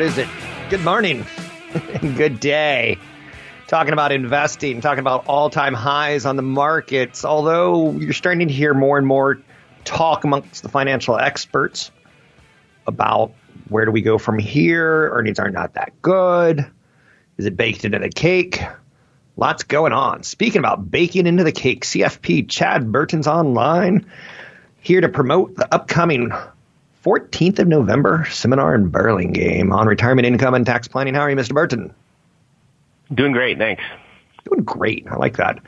What is it? Good morning. Good day. Talking about investing, talking about all time highs on the markets. Although you're starting to hear more and more talk amongst the financial experts about where do we go from here? Earnings are not that good. Is it baked into the cake? Lots going on. Speaking about baking into the cake, CFP Chad Burton's online here to promote the upcoming 14th of November seminar in Burlingame on retirement income and tax planning. How are you, Mr. Burton? Doing great, thanks. Doing great. I like that.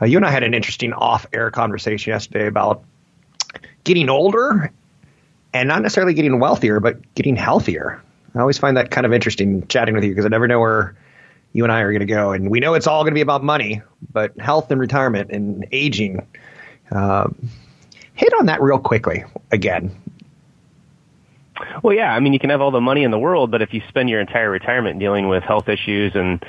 Uh, you and I had an interesting off-air conversation yesterday about getting older and not necessarily getting wealthier, but getting healthier. I always find that kind of interesting chatting with you because I never know where you and I are going to go. And we know it's all going to be about money, but health and retirement and aging. Uh, hit on that real quickly again. Well, yeah, I mean, you can have all the money in the world, but if you spend your entire retirement dealing with health issues and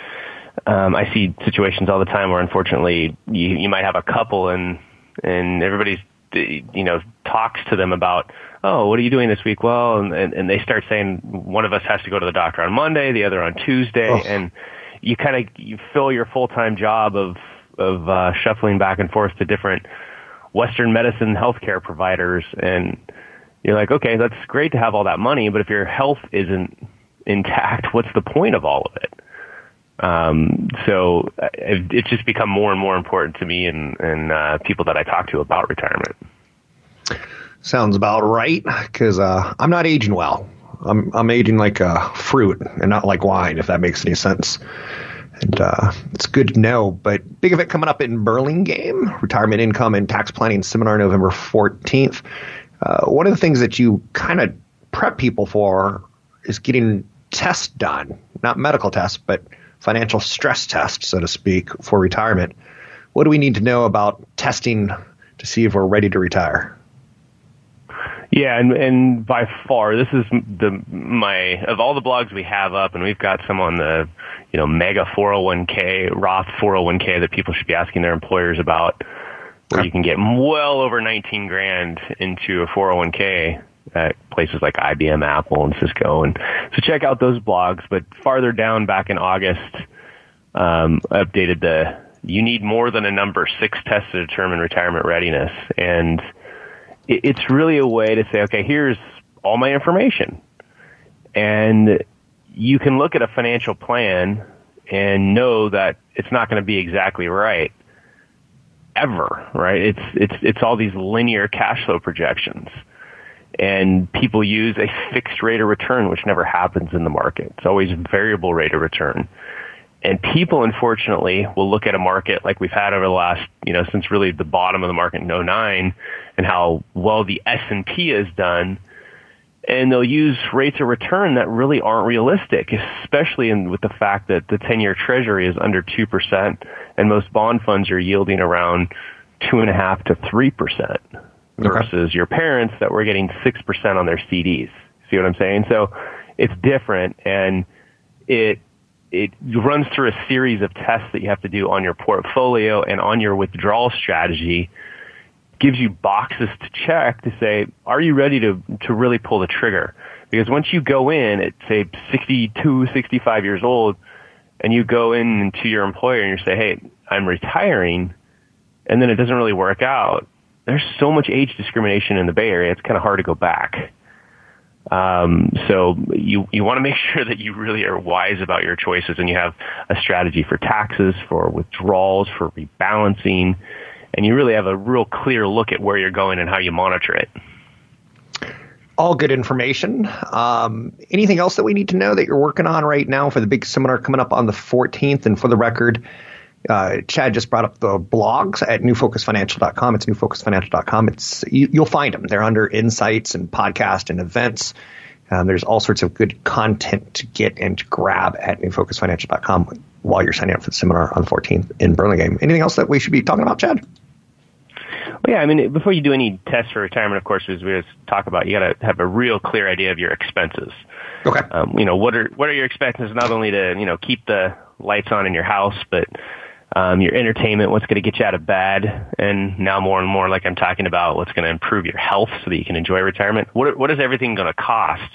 um, I see situations all the time where unfortunately you, you might have a couple and and everybody's you know talks to them about oh what are you doing this week well and and, and they start saying one of us has to go to the doctor on Monday the other on Tuesday oh. and you kind of you fill your full time job of of uh, shuffling back and forth to different Western medicine healthcare providers and you're like, okay, that's great to have all that money, but if your health isn't intact, what's the point of all of it? Um, so uh, it's just become more and more important to me and, and uh, people that I talk to about retirement. Sounds about right because uh, I'm not aging well. I'm I'm aging like a fruit and not like wine, if that makes any sense. And uh, it's good to know. But big event coming up in Burlingame, retirement income and tax planning seminar November 14th. Uh, one of the things that you kind of prep people for is getting tests done, not medical tests, but financial stress tests, so to speak, for retirement. What do we need to know about testing to see if we're ready to retire? Yeah, and and by far, this is the my of all the blogs we have up, and we've got some on the you know mega 401k Roth 401k that people should be asking their employers about where you can get well over 19 grand into a 401k at places like IBM, Apple, and Cisco. And so check out those blogs. But farther down, back in August, um, updated the you need more than a number six test to determine retirement readiness, and it, it's really a way to say, okay, here's all my information, and you can look at a financial plan and know that it's not going to be exactly right ever, right? It's it's it's all these linear cash flow projections. And people use a fixed rate of return, which never happens in the market. It's always variable rate of return. And people, unfortunately, will look at a market like we've had over the last, you know, since really the bottom of the market in 09 and how well the S&P has done and they'll use rates of return that really aren't realistic, especially in, with the fact that the 10-year treasury is under 2% and most bond funds are yielding around 2.5 to 3% versus okay. your parents that were getting 6% on their CDs. See what I'm saying? So it's different and it it runs through a series of tests that you have to do on your portfolio and on your withdrawal strategy gives you boxes to check to say, are you ready to, to really pull the trigger? Because once you go in at say 62, 65 years old and you go in to your employer and you say, hey, I'm retiring and then it doesn't really work out, there's so much age discrimination in the Bay Area, it's kind of hard to go back. Um, so you you want to make sure that you really are wise about your choices and you have a strategy for taxes, for withdrawals, for rebalancing, and you really have a real clear look at where you're going and how you monitor it. All good information. Um, anything else that we need to know that you're working on right now for the big seminar coming up on the 14th? And for the record, uh, Chad just brought up the blogs at newfocusfinancial.com. It's newfocusfinancial.com. It's you, will find them. They're under insights and podcast and events. Um, there's all sorts of good content to get and to grab at newfocusfinancial.com while you're signing up for the seminar on the 14th in Burlingame. Anything else that we should be talking about, Chad? Well, yeah, I mean, before you do any tests for retirement, of course, as we just talk about, you got to have a real clear idea of your expenses. Okay. Um, you know, what are what are your expenses not only to you know keep the lights on in your house, but um, your entertainment, what's going to get you out of bed, and now more and more, like I'm talking about, what's going to improve your health so that you can enjoy retirement. What what is everything going to cost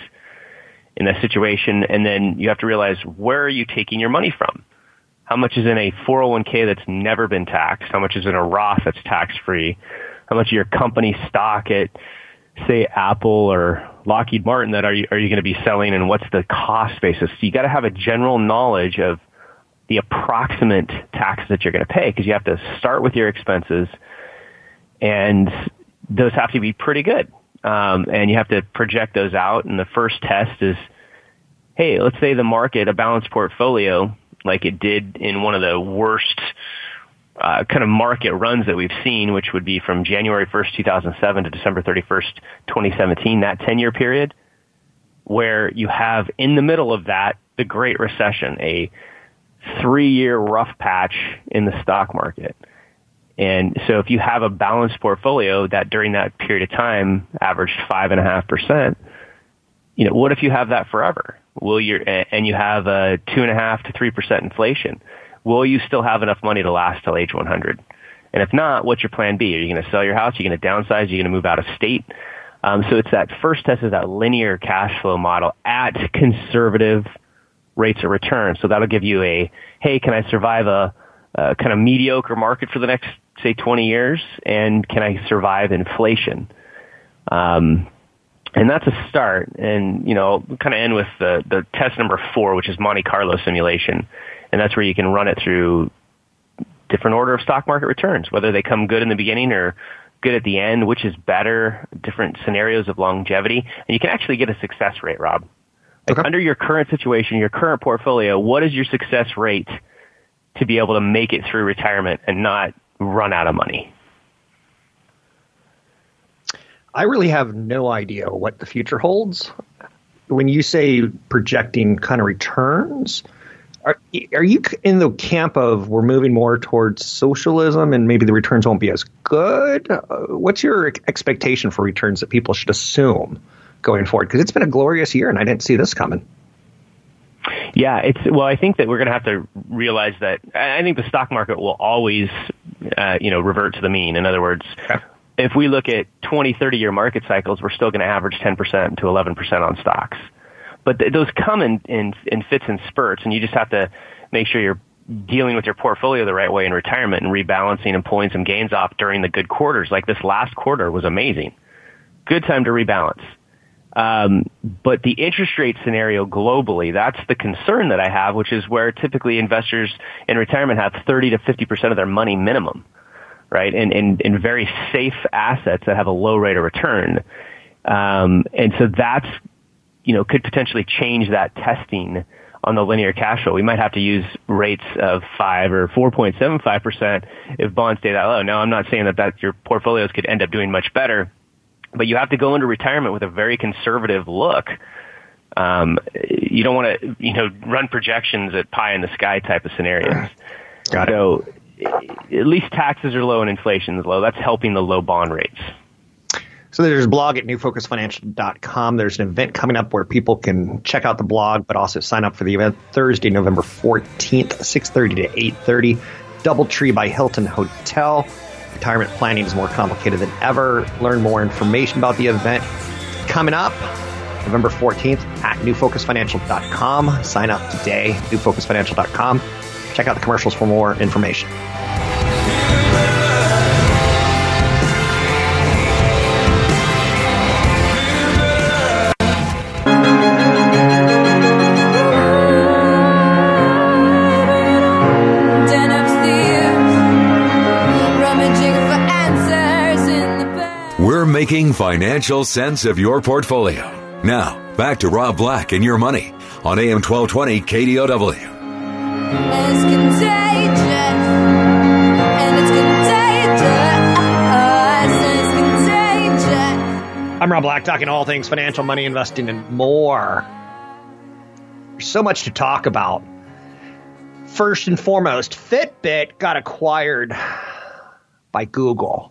in that situation? And then you have to realize where are you taking your money from? How much is in a 401k that's never been taxed? How much is in a Roth that's tax free? How much of your company stock at, say, Apple or Lockheed Martin that are you, are you going to be selling and what's the cost basis? So you got to have a general knowledge of the approximate taxes that you're going to pay because you have to start with your expenses and those have to be pretty good. Um, and you have to project those out. And the first test is, hey, let's say the market, a balanced portfolio, like it did in one of the worst uh, kind of market runs that we've seen, which would be from January 1st, 2007 to December 31st, 2017, that 10 year period, where you have in the middle of that the Great Recession, a three year rough patch in the stock market. And so if you have a balanced portfolio that during that period of time averaged five and a half percent, you know, what if you have that forever? Will you, and you have a two and a half to three percent inflation? Will you still have enough money to last till age 100? And if not, what's your plan B? Are you going to sell your house? Are you going to downsize? Are you going to move out of state? Um, so it's that first test is that linear cash flow model at conservative rates of return. So that'll give you a, hey, can I survive a, a kind of mediocre market for the next, say, 20 years? And can I survive inflation? Um, and that's a start. And, you know, kind of end with the, the test number four, which is Monte Carlo simulation. And that's where you can run it through different order of stock market returns, whether they come good in the beginning or good at the end, which is better, different scenarios of longevity. And you can actually get a success rate, Rob. Like okay. under your current situation, your current portfolio, what is your success rate to be able to make it through retirement and not run out of money? I really have no idea what the future holds. When you say projecting kind of returns, are, are you in the camp of we're moving more towards socialism and maybe the returns won't be as good? Uh, what's your expectation for returns that people should assume going forward? Because it's been a glorious year and I didn't see this coming. Yeah, it's well. I think that we're going to have to realize that. I think the stock market will always, uh, you know, revert to the mean. In other words, if we look at 20, 30 year market cycles, we're still going to average 10% to 11% on stocks. But th- those come in, in, in fits and spurts, and you just have to make sure you're dealing with your portfolio the right way in retirement and rebalancing and pulling some gains off during the good quarters. Like this last quarter was amazing. Good time to rebalance. Um, but the interest rate scenario globally, that's the concern that I have, which is where typically investors in retirement have 30 to 50% of their money minimum right? And, and, and very safe assets that have a low rate of return. Um, and so that's, you know, could potentially change that testing on the linear cash flow. We might have to use rates of 5 or 4.75% if bonds stay that low. Now, I'm not saying that, that your portfolios could end up doing much better, but you have to go into retirement with a very conservative look. Um, you don't want to, you know, run projections at pie in the sky type of scenarios. Got so at least taxes are low and inflation is low. That's helping the low bond rates. So there's a blog at newfocusfinancial.com. There's an event coming up where people can check out the blog, but also sign up for the event Thursday, November 14th, 6.30 to 8.30. Doubletree by Hilton Hotel. Retirement planning is more complicated than ever. Learn more information about the event coming up November 14th at newfocusfinancial.com. Sign up today, newfocusfinancial.com. Check out the commercials for more information. We're making financial sense of your portfolio. Now, back to Rob Black and your money on AM 1220 KDOW. I'm Rob Black, talking all things financial, money, investing, and more. There's so much to talk about. First and foremost, Fitbit got acquired by Google.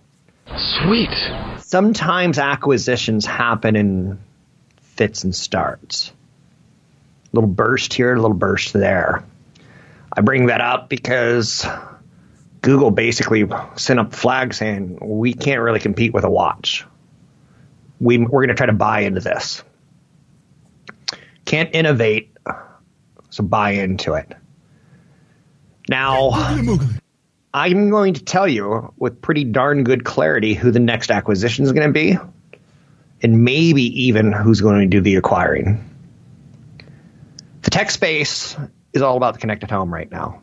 Sweet. Sometimes acquisitions happen in fits and starts. A little burst here, a little burst there. I bring that up because Google basically sent up flags saying we can't really compete with a watch. We, we're going to try to buy into this. Can't innovate, so buy into it. Now, I'm going to tell you with pretty darn good clarity who the next acquisition is going to be, and maybe even who's going to do the acquiring. The tech space is all about the connected home right now.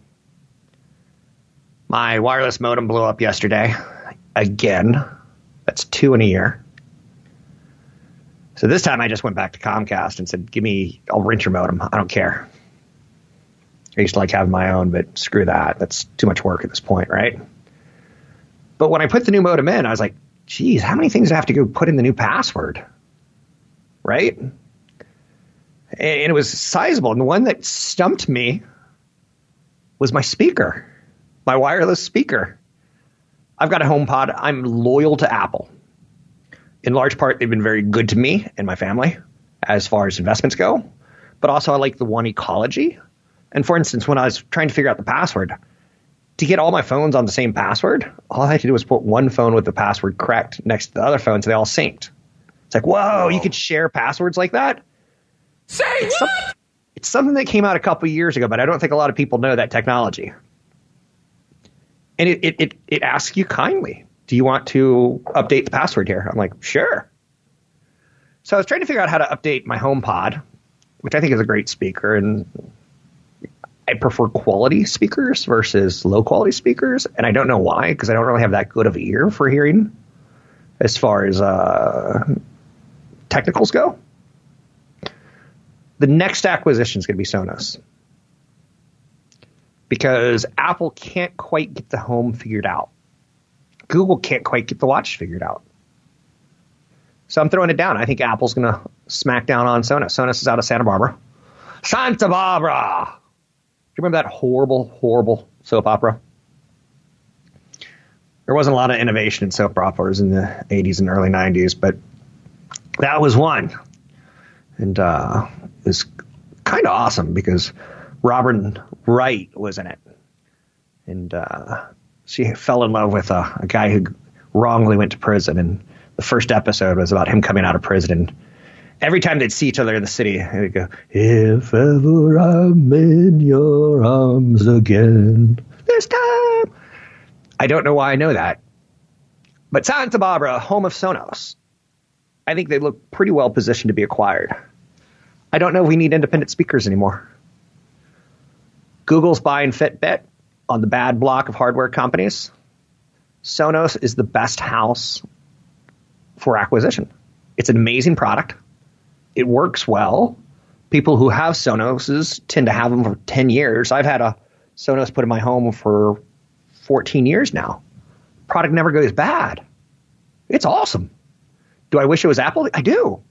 My wireless modem blew up yesterday. Again. That's two in a year. So this time I just went back to Comcast and said, give me, I'll rent your modem. I don't care. I used to like having my own, but screw that. That's too much work at this point, right? But when I put the new modem in, I was like, geez, how many things do I have to go put in the new password? Right? And it was sizable. And the one that stumped me was my speaker, my wireless speaker. I've got a HomePod. I'm loyal to Apple. In large part, they've been very good to me and my family as far as investments go. But also, I like the one ecology. And for instance, when I was trying to figure out the password, to get all my phones on the same password, all I had to do was put one phone with the password correct next to the other phone so they all synced. It's like, whoa, you could share passwords like that? Say It's, some- it's something that came out a couple years ago, but I don't think a lot of people know that technology. And it, it, it, it asks you kindly, do you want to update the password here? I'm like, sure. So I was trying to figure out how to update my HomePod, which I think is a great speaker, and I prefer quality speakers versus low quality speakers, and I don't know why because I don't really have that good of an ear for hearing as far as uh, technicals go. The next acquisition is going to be Sonos because Apple can't quite get the home figured out. Google can't quite get the watch figured out. So I'm throwing it down. I think Apple's going to smack down on Sonos. Sonos is out of Santa Barbara. Santa Barbara! Do you remember that horrible, horrible soap opera? There wasn't a lot of innovation in soap operas in the 80s and early 90s, but that was one. And uh, was kind of awesome because Robin Wright was in it. And uh, she fell in love with a, a guy who wrongly went to prison. And the first episode was about him coming out of prison. Every time they'd see each other in the city, they'd go, If ever I'm in your arms again, this time. I don't know why I know that. But Santa Barbara, home of Sonos, I think they look pretty well positioned to be acquired. I don't know if we need independent speakers anymore. Google's buying Fitbit on the bad block of hardware companies. Sonos is the best house for acquisition. It's an amazing product. It works well. People who have Sonoses tend to have them for 10 years. I've had a Sonos put in my home for 14 years now. Product never goes bad. It's awesome. Do I wish it was Apple? I do.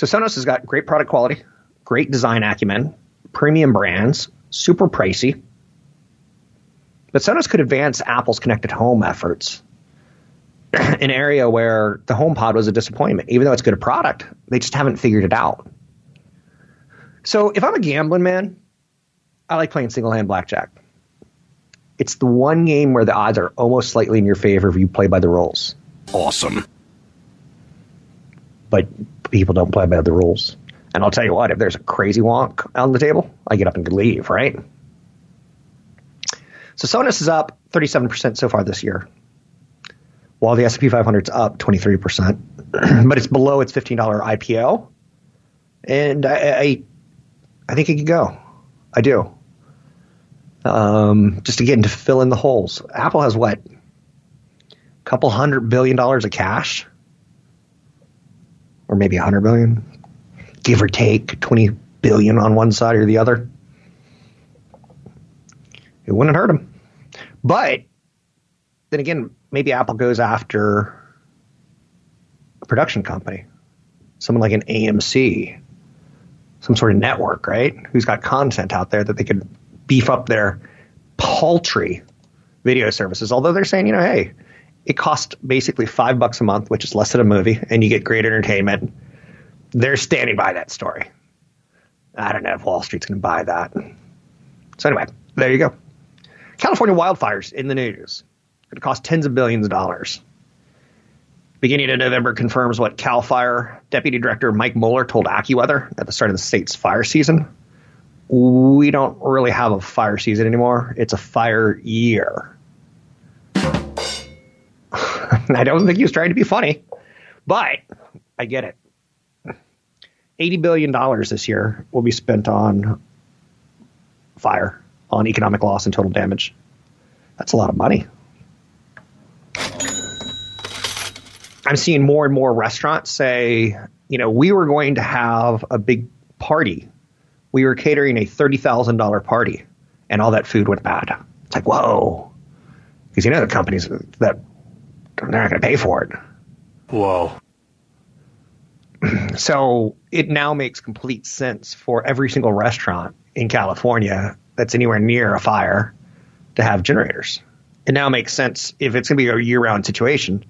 So Sonos has got great product quality, great design acumen, premium brands, super pricey. But Sonos could advance Apple's connected home efforts. An area where the HomePod was a disappointment. Even though it's a good product, they just haven't figured it out. So if I'm a gambling man, I like playing single hand blackjack. It's the one game where the odds are almost slightly in your favor if you play by the rules. Awesome. But people don't play by the rules. And I'll tell you what, if there's a crazy wonk on the table, I get up and leave, right? So Sonos is up 37% so far this year, while the S&P 500 is up 23%, but it's below its $15 IPO. And I, I, I think it could go. I do. Um, just again to fill in the holes. Apple has what? A couple hundred billion dollars of cash, or maybe a hundred billion, give or take twenty billion on one side or the other. It wouldn't hurt them. But then again, maybe Apple goes after a production company, someone like an AMC, some sort of network, right? Who's got content out there that they could beef up their paltry video services. Although they're saying, you know, hey, it costs basically five bucks a month, which is less than a movie, and you get great entertainment. They're standing by that story. I don't know if Wall Street's going to buy that. So anyway, there you go. California wildfires in the news. It cost tens of billions of dollars. Beginning of November confirms what CAL FIRE Deputy Director Mike Mohler told AccuWeather at the start of the state's fire season. We don't really have a fire season anymore. It's a fire year. I don't think he was trying to be funny, but I get it. $80 billion this year will be spent on fire, on economic loss and total damage. That's a lot of money. I'm seeing more and more restaurants say, you know, we were going to have a big party. We were catering a $30,000 party, and all that food went bad. It's like, whoa. Because you know the companies that they're not going to pay for it. Whoa. So it now makes complete sense for every single restaurant in California that's anywhere near a fire to have generators. It now makes sense if it's going to be a year round situation.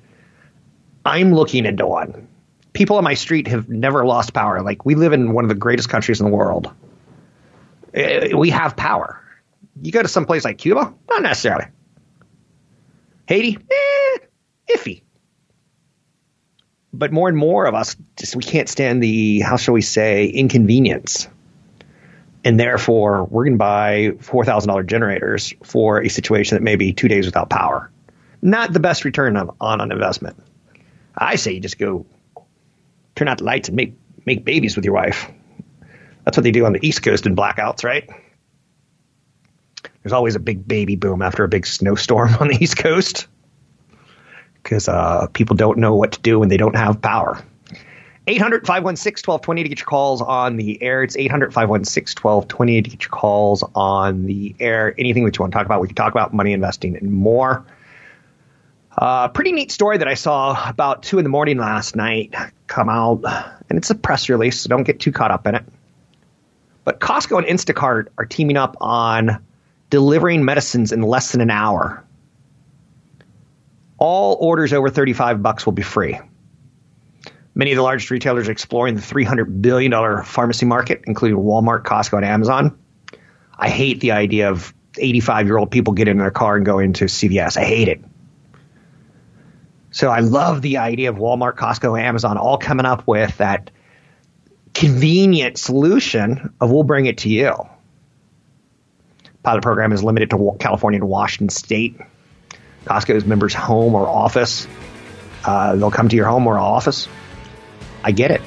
I'm looking into one. People on my street have never lost power. Like, we live in one of the greatest countries in the world. Eh, We have power. You go to some place like Cuba, not necessarily. Haiti, eh, iffy. But more and more of us just we can't stand the how shall we say inconvenience, and therefore we're going to buy four thousand dollar generators for a situation that may be two days without power. Not the best return on, on an investment. I say you just go turn out the lights and make make babies with your wife. That's what they do on the East Coast in blackouts, right? There's always a big baby boom after a big snowstorm on the East Coast because uh, people don't know what to do when they don't have power. 800 516 1220 to get your calls on the air. It's 800 516 1220 to get your calls on the air. Anything that you want to talk about, we can talk about money investing and more. Uh, pretty neat story that I saw about two in the morning last night come out, and it's a press release, so don't get too caught up in it. But Costco and Instacart are teaming up on delivering medicines in less than an hour. All orders over 35 bucks will be free. Many of the largest retailers are exploring the $300 billion pharmacy market, including Walmart, Costco, and Amazon. I hate the idea of 85 year old people get in their car and go into CVS. I hate it. So I love the idea of Walmart, Costco, and Amazon all coming up with that convenient solution of we'll bring it to you. Pilot program is limited to California and Washington State. Costco's members' home or office. Uh, they'll come to your home or office. I get it.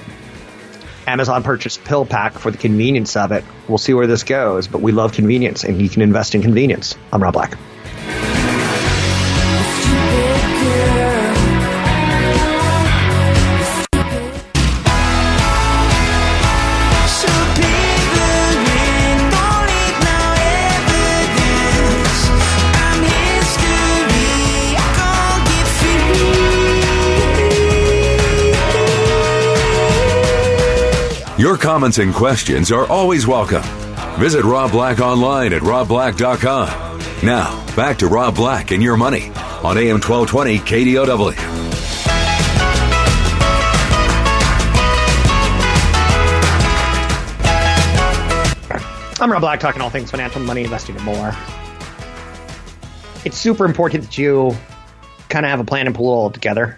Amazon purchased Pill Pack for the convenience of it. We'll see where this goes, but we love convenience, and you can invest in convenience. I'm Rob Black. Comments and questions are always welcome. Visit Rob Black online at robblack.com. Now, back to Rob Black and your money on AM 1220 KDOW. I'm Rob Black, talking all things financial, money, investing, and more. It's super important that you kind of have a plan and pull it all together.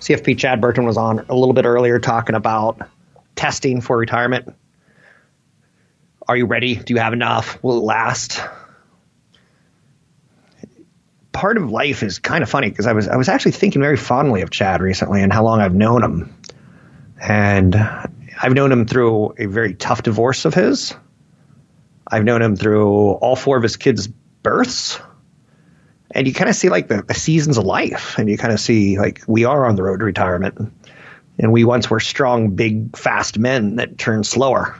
CFP Chad Burton was on a little bit earlier talking about testing for retirement. Are you ready? Do you have enough? Will it last? Part of life is kind of funny because I was I was actually thinking very fondly of Chad recently and how long I've known him. And I've known him through a very tough divorce of his. I've known him through all four of his kids' births. And you kind of see like the, the seasons of life, and you kind of see like we are on the road to retirement. And we once were strong, big, fast men that turn slower.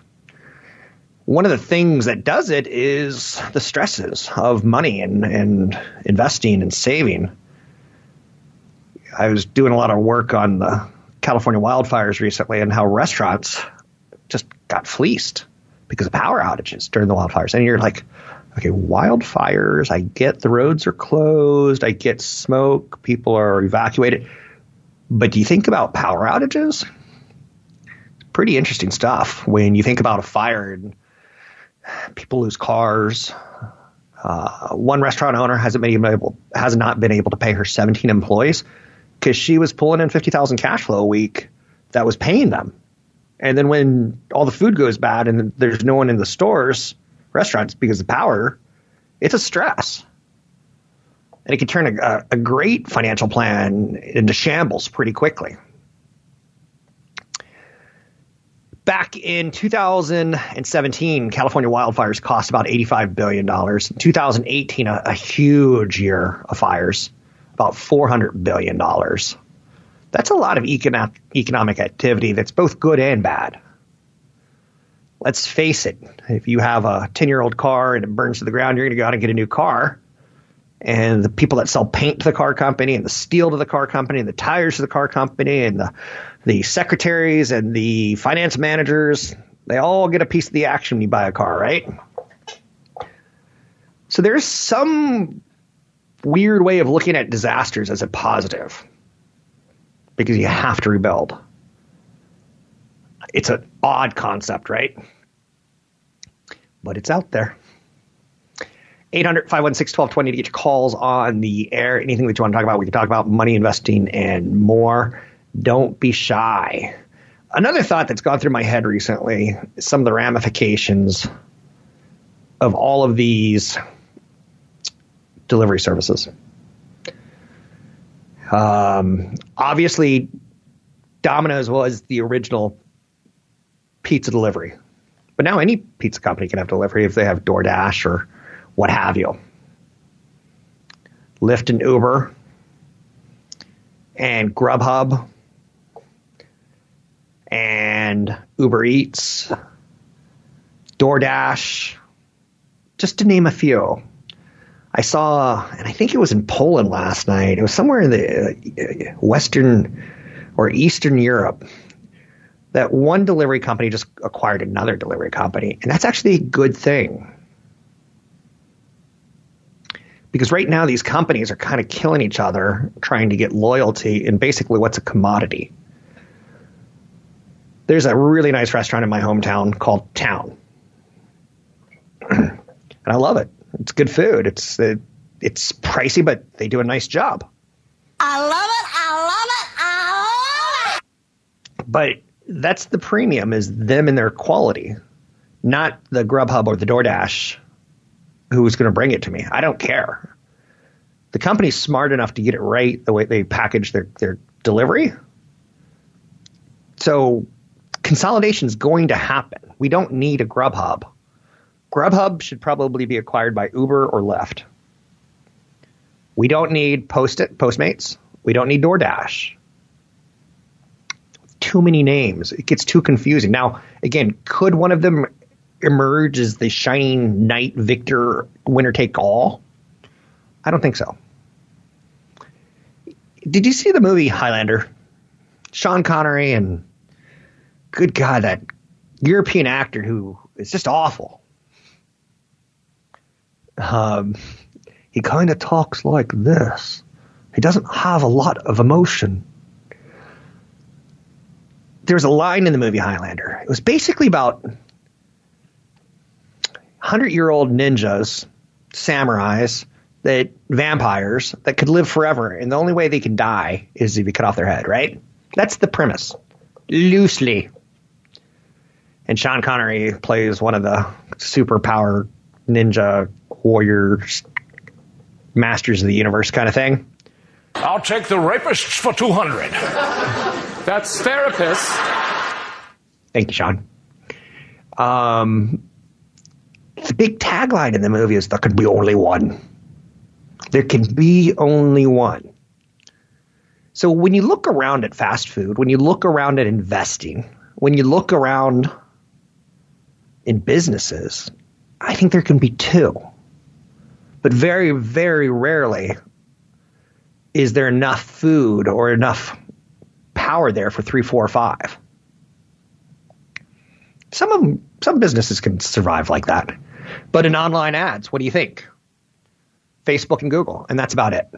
One of the things that does it is the stresses of money and, and investing and saving. I was doing a lot of work on the California wildfires recently and how restaurants just got fleeced because of power outages during the wildfires. And you're like, okay, wildfires, I get the roads are closed, I get smoke, people are evacuated. But do you think about power outages? Pretty interesting stuff when you think about a fire and people lose cars. Uh, one restaurant owner hasn't been able has not been able to pay her 17 employees because she was pulling in 50,000 cash flow a week that was paying them. And then when all the food goes bad and there's no one in the stores, restaurants because of power, it's a stress. And it can turn a, a great financial plan into shambles pretty quickly. Back in 2017, California wildfires cost about $85 billion. In 2018, a, a huge year of fires, about $400 billion. That's a lot of economic, economic activity that's both good and bad. Let's face it, if you have a 10 year old car and it burns to the ground, you're going to go out and get a new car. And the people that sell paint to the car company and the steel to the car company and the tires to the car company and the, the secretaries and the finance managers, they all get a piece of the action when you buy a car, right? So there's some weird way of looking at disasters as a positive because you have to rebuild. It's an odd concept, right? But it's out there. 800 516 1220 to get your calls on the air. Anything that you want to talk about, we can talk about money investing and more. Don't be shy. Another thought that's gone through my head recently is some of the ramifications of all of these delivery services. Um, obviously, Domino's was the original pizza delivery, but now any pizza company can have delivery if they have DoorDash or what have you. Lyft and Uber and Grubhub and Uber Eats, DoorDash, just to name a few. I saw, and I think it was in Poland last night. It was somewhere in the uh, Western or Eastern Europe that one delivery company just acquired another delivery company. And that's actually a good thing. Because right now, these companies are kind of killing each other, trying to get loyalty in basically what's a commodity. There's a really nice restaurant in my hometown called Town. and I love it. It's good food. It's it, it's pricey, but they do a nice job. I love it. I love it. I love it. But that's the premium is them and their quality, not the Grubhub or the DoorDash who's going to bring it to me. I don't care. The company's smart enough to get it right the way they package their, their delivery. So consolidation is going to happen. We don't need a Grubhub. Grubhub should probably be acquired by Uber or Lyft. We don't need Post it, Postmates. We don't need DoorDash. Too many names. It gets too confusing. Now, again, could one of them emerge as the shining knight victor, winner take all? I don't think so. Did you see the movie Highlander? Sean Connery and good God, that European actor who is just awful. Um, he kind of talks like this. He doesn't have a lot of emotion. There's a line in the movie Highlander. It was basically about hundred year old ninjas, samurais, that vampires that could live forever, and the only way they can die is if you cut off their head. Right? That's the premise, loosely. And Sean Connery plays one of the superpower ninja warriors, masters of the universe kind of thing. I'll take the rapists for 200. That's therapists. Thank you, Sean. Um, the big tagline in the movie is there can be only one. There can be only one. So when you look around at fast food, when you look around at investing, when you look around in businesses, I think there can be two. But very, very rarely is there enough food or enough power there for three, four, five. Some of them, some businesses can survive like that. But in online ads, what do you think? Facebook and Google, and that's about it.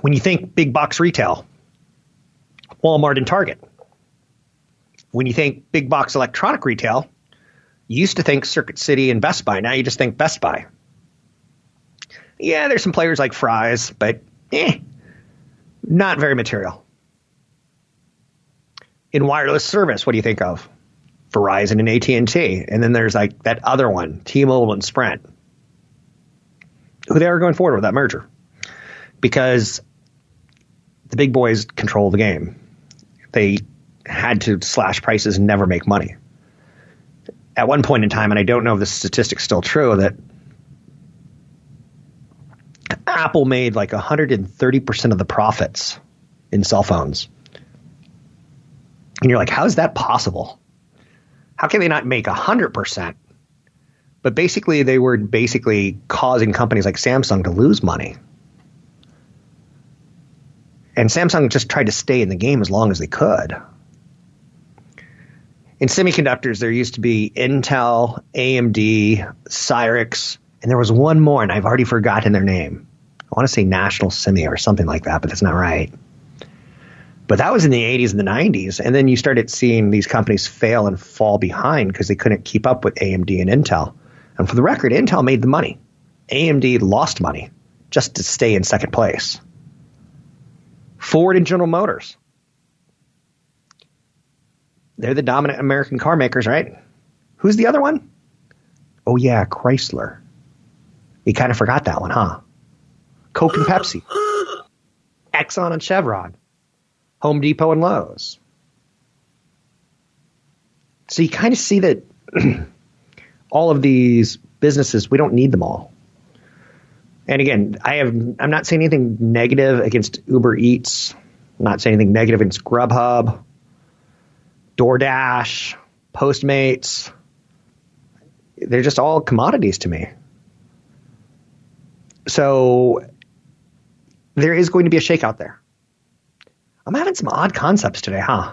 When you think big box retail, Walmart and Target. When you think big box electronic retail, you used to think Circuit City and Best Buy. Now you just think Best Buy. Yeah, there's some players like Fry's, but eh, not very material. In wireless service, what do you think of? Verizon and AT&T. And then there's like that other one, T-Mobile and Sprint. Who they are going forward with that merger. Because the big boys control the game. They had to slash prices and never make money. At one point in time, and I don't know if this statistic's still true, that Apple made like 130% of the profits in cell phones. And you're like, how is that possible? How can they not make 100%? But basically, they were basically causing companies like Samsung to lose money. And Samsung just tried to stay in the game as long as they could. In semiconductors, there used to be Intel, AMD, Cyrix, and there was one more, and I've already forgotten their name. I want to say National Semi or something like that, but that's not right. But that was in the 80s and the 90s. And then you started seeing these companies fail and fall behind because they couldn't keep up with AMD and Intel. And for the record, Intel made the money. AMD lost money just to stay in second place. Ford and General Motors. They're the dominant American car makers, right? Who's the other one? Oh, yeah, Chrysler. You kind of forgot that one, huh? Coke and Pepsi. Exxon and Chevron. Home Depot and Lowe's. So you kind of see that all of these businesses, we don't need them all. And again, I have I'm not saying anything negative against Uber Eats. I'm not saying anything negative against Grubhub, DoorDash, Postmates. They're just all commodities to me. So there is going to be a shakeout there. I'm having some odd concepts today, huh?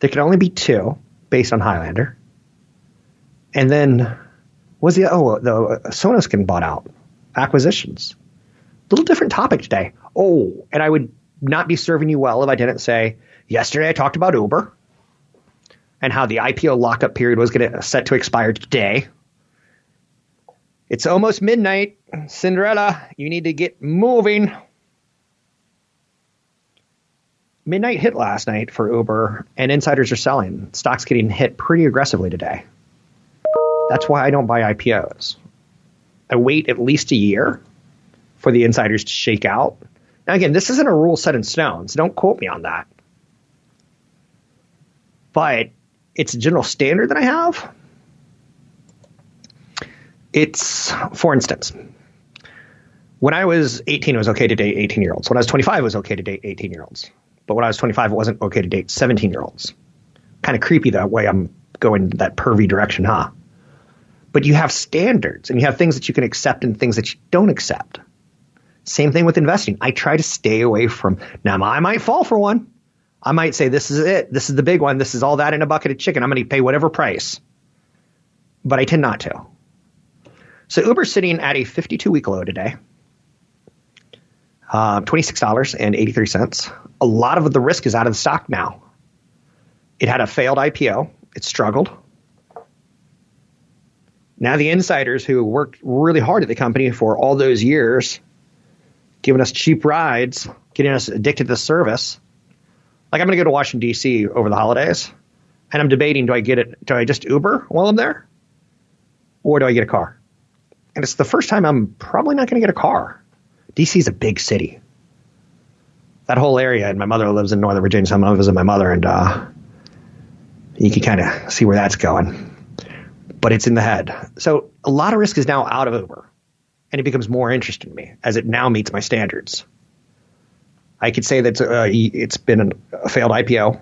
There can only be two based on Highlander. And then was the oh the Sonos getting bought out? Acquisitions. A little different topic today. Oh, and I would not be serving you well if I didn't say yesterday I talked about Uber and how the IPO lockup period was going to set to expire today. It's almost midnight. Cinderella, you need to get moving. Midnight hit last night for Uber, and insiders are selling. Stocks getting hit pretty aggressively today. That's why I don't buy IPOs. I wait at least a year for the insiders to shake out. Now, again, this isn't a rule set in stone, so don't quote me on that. But it's a general standard that I have. It's, for instance, when I was 18, it was okay to date 18 year olds. When I was 25, it was okay to date 18 year olds. But when I was 25, it wasn't okay to date 17 year olds. Kind of creepy that way I'm going that pervy direction, huh? But you have standards and you have things that you can accept and things that you don't accept. Same thing with investing. I try to stay away from, now I might fall for one. I might say, this is it. This is the big one. This is all that in a bucket of chicken. I'm going to pay whatever price. But I tend not to. So Uber's sitting at a 52 week low today. Uh, $26.83. A lot of the risk is out of the stock now. It had a failed IPO. It struggled. Now the insiders who worked really hard at the company for all those years, giving us cheap rides, getting us addicted to the service. Like I'm going to go to Washington D.C. over the holidays, and I'm debating: do I get it? Do I just Uber while I'm there, or do I get a car? And it's the first time I'm probably not going to get a car. D.C. is a big city. That whole area, and my mother lives in Northern Virginia, so I'm going to visit my mother, and uh, you can kind of see where that's going but it's in the head. So a lot of risk is now out of Uber, and it becomes more interesting to me as it now meets my standards. I could say that uh, it's been a failed IPO.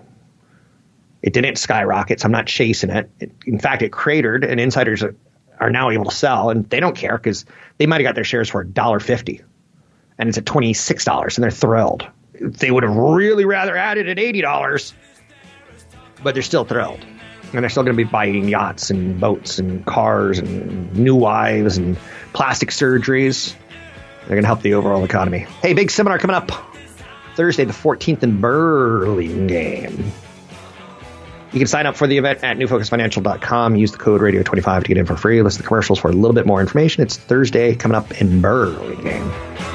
It didn't skyrocket, so I'm not chasing it. it in fact, it cratered, and insiders are, are now able to sell, and they don't care because they might have got their shares for $1.50, and it's at $26, and they're thrilled. They would have really rather had it at $80, but they're still thrilled and they're still going to be buying yachts and boats and cars and new wives and plastic surgeries. They're going to help the overall economy. Hey, big seminar coming up Thursday, the 14th in Burlingame. You can sign up for the event at newfocusfinancial.com. Use the code radio25 to get in for free. Listen to commercials for a little bit more information. It's Thursday coming up in Burlingame.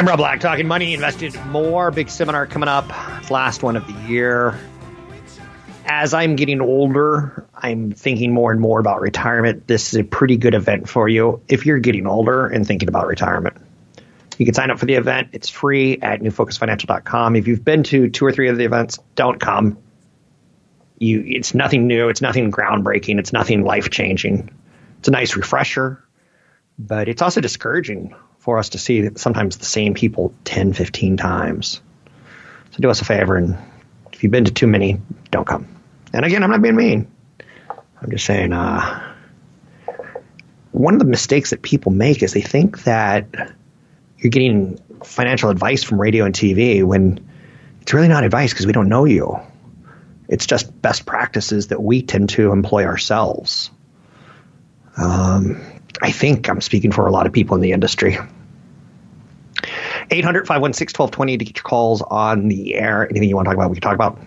I'm Rob Black, talking money, invested more. Big seminar coming up, last one of the year. As I'm getting older, I'm thinking more and more about retirement. This is a pretty good event for you if you're getting older and thinking about retirement. You can sign up for the event. It's free at newfocusfinancial.com. If you've been to two or three of the events, don't come. You, it's nothing new. It's nothing groundbreaking. It's nothing life changing. It's a nice refresher, but it's also discouraging for us to see sometimes the same people 10, 15 times. So do us a favor, and if you've been to too many, don't come. And again, I'm not being mean. I'm just saying, uh, one of the mistakes that people make is they think that you're getting financial advice from radio and TV when it's really not advice because we don't know you. It's just best practices that we tend to employ ourselves. Um, I think I'm speaking for a lot of people in the industry. 800 516 1220 to get your calls on the air. Anything you want to talk about, we can talk about.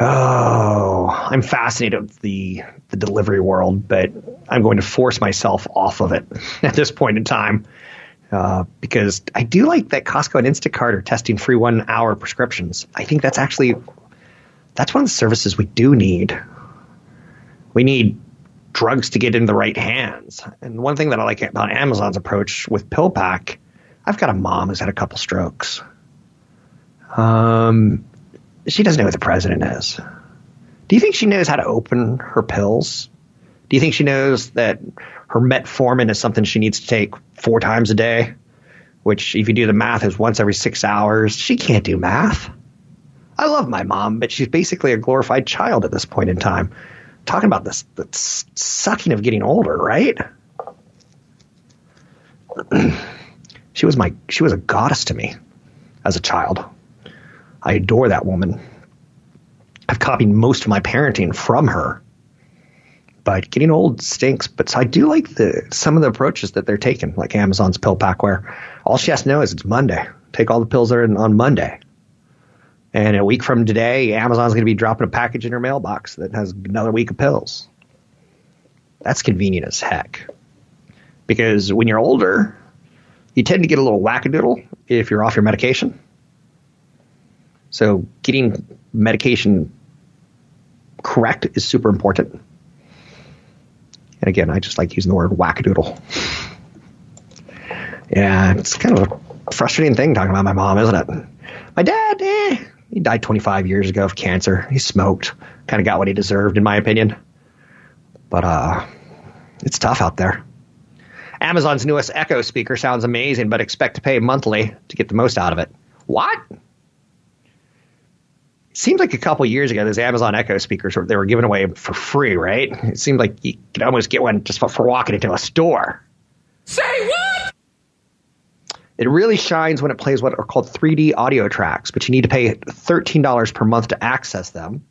Oh, I'm fascinated with the the delivery world, but I'm going to force myself off of it at this point in time. Uh, because I do like that Costco and Instacart are testing free one hour prescriptions. I think that's actually that's one of the services we do need. We need drugs to get in the right hands. And one thing that I like about Amazon's approach with PillPack, I've got a mom who's had a couple strokes. Um, she doesn't know who the president is. Do you think she knows how to open her pills? Do you think she knows that her metformin is something she needs to take four times a day? Which, if you do the math, is once every six hours. She can't do math. I love my mom, but she's basically a glorified child at this point in time. Talking about this, the sucking of getting older, right? she was my, she was a goddess to me as a child. I adore that woman. I've copied most of my parenting from her but getting old stinks. But so I do like the some of the approaches that they're taking, like Amazon's PillPack, where all she has to know is it's Monday. Take all the pills there on Monday. And a week from today, Amazon's going to be dropping a package in your mailbox that has another week of pills. That's convenient as heck. Because when you're older, you tend to get a little wackadoodle if you're off your medication. So getting medication correct is super important. And again, I just like using the word wackadoodle. Yeah, it's kind of a frustrating thing talking about my mom, isn't it? My dad eh, he died 25 years ago of cancer. He smoked. Kind of got what he deserved, in my opinion. But uh, it's tough out there. Amazon's newest Echo speaker sounds amazing, but expect to pay monthly to get the most out of it. What? Seems like a couple years ago, those Amazon Echo speakers were, they were given away for free, right? It seemed like you could almost get one just for, walking into a store. Say what? It really shines when it plays what are called 3D audio tracks, but you need to pay $13 per month to access them.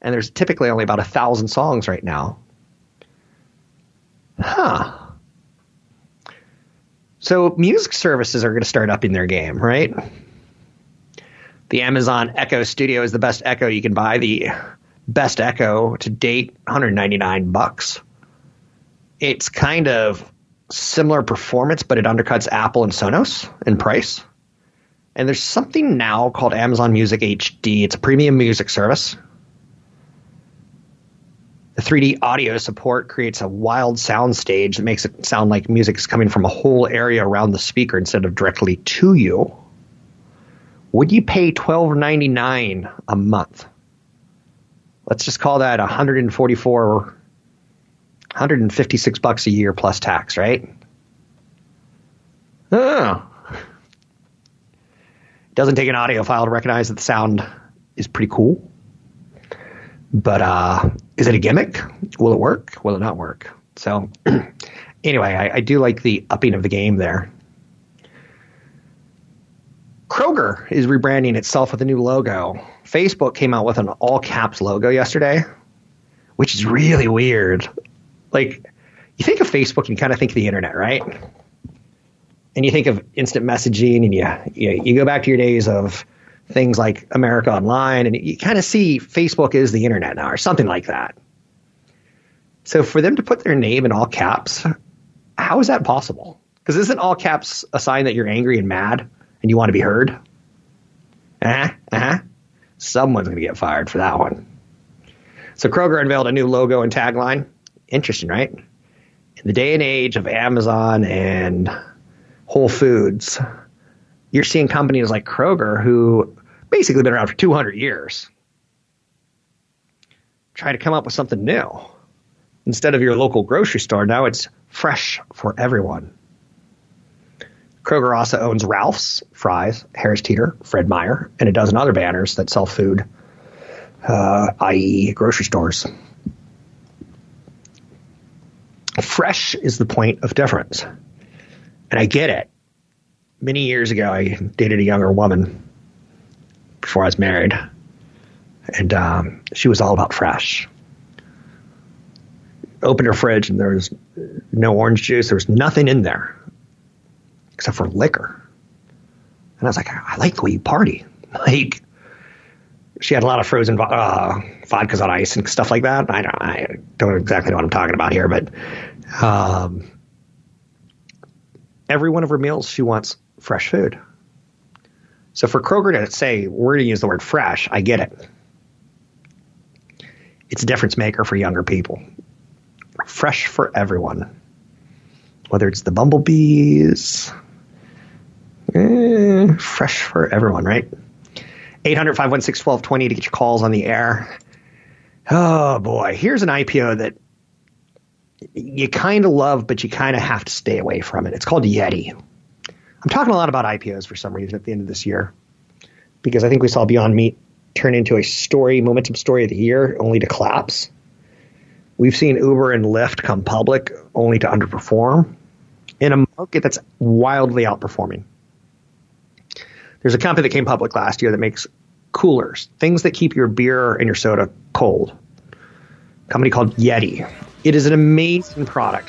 And there's typically only about a thousand songs right now. Huh. So music services are going to start up in their game, right? The Amazon Echo Studio is the best Echo you can buy. The best Echo to date, 199 bucks. It's kind of similar performance, but it undercuts Apple and Sonos in price. And there's something now called Amazon Music HD. It's a premium music service. The 3D audio support creates a wild sound stage that makes it sound like music is coming from a whole area around the speaker instead of directly to you. Would you pay $12.99 a month? Let's just call that 144 156 bucks a year plus tax, right? Oh. Doesn't take an audiophile to recognize that the sound is pretty cool. But uh, is it a gimmick? Will it work? Will it not work? So, anyway, I, I do like the upping of the game there. Kroger is rebranding itself with a new logo. Facebook came out with an all caps logo yesterday, which is really weird. Like, you think of Facebook and kind of think of the internet, right? And you think of instant messaging and you, you, you go back to your days of things like America Online, and you kind of see Facebook is the internet now, or something like that. So for them to put their name in all caps, how is that possible? Because isn't all caps a sign that you're angry and mad and you want to be heard? Uh huh. Uh huh. Someone's going to get fired for that one. So Kroger unveiled a new logo and tagline. Interesting, right? In the day and age of Amazon and Whole Foods, you're seeing companies like Kroger who basically been around for 200 years try to come up with something new. Instead of your local grocery store, now it's fresh for everyone. Kroger also owns Ralph's, Fry's, Harris Teeter, Fred Meyer, and a dozen other banners that sell food, uh, i.e., grocery stores. Fresh is the point of difference. And I get it. Many years ago, I dated a younger woman before I was married, and um, she was all about fresh. Opened her fridge, and there was no orange juice. There was nothing in there except for liquor. And I was like, I like the way you party. Like, she had a lot of frozen uh, vodkas on ice and stuff like that. I don't, I don't exactly know what I'm talking about here, but um, every one of her meals, she wants fresh food. So for Kroger to say we're going to use the word fresh, I get it. It's a difference maker for younger people. Fresh for everyone. Whether it's the bumblebees, eh, fresh for everyone, right? 800 516 1220 to get your calls on the air. Oh boy, here's an IPO that you kind of love, but you kind of have to stay away from it. It's called Yeti. I'm talking a lot about IPOs for some reason at the end of this year because I think we saw Beyond Meat turn into a story, momentum story of the year, only to collapse. We've seen Uber and Lyft come public only to underperform in a market that's wildly outperforming. There's a company that came public last year that makes coolers, things that keep your beer and your soda cold. A company called Yeti. It is an amazing product.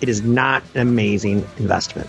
It is not an amazing investment.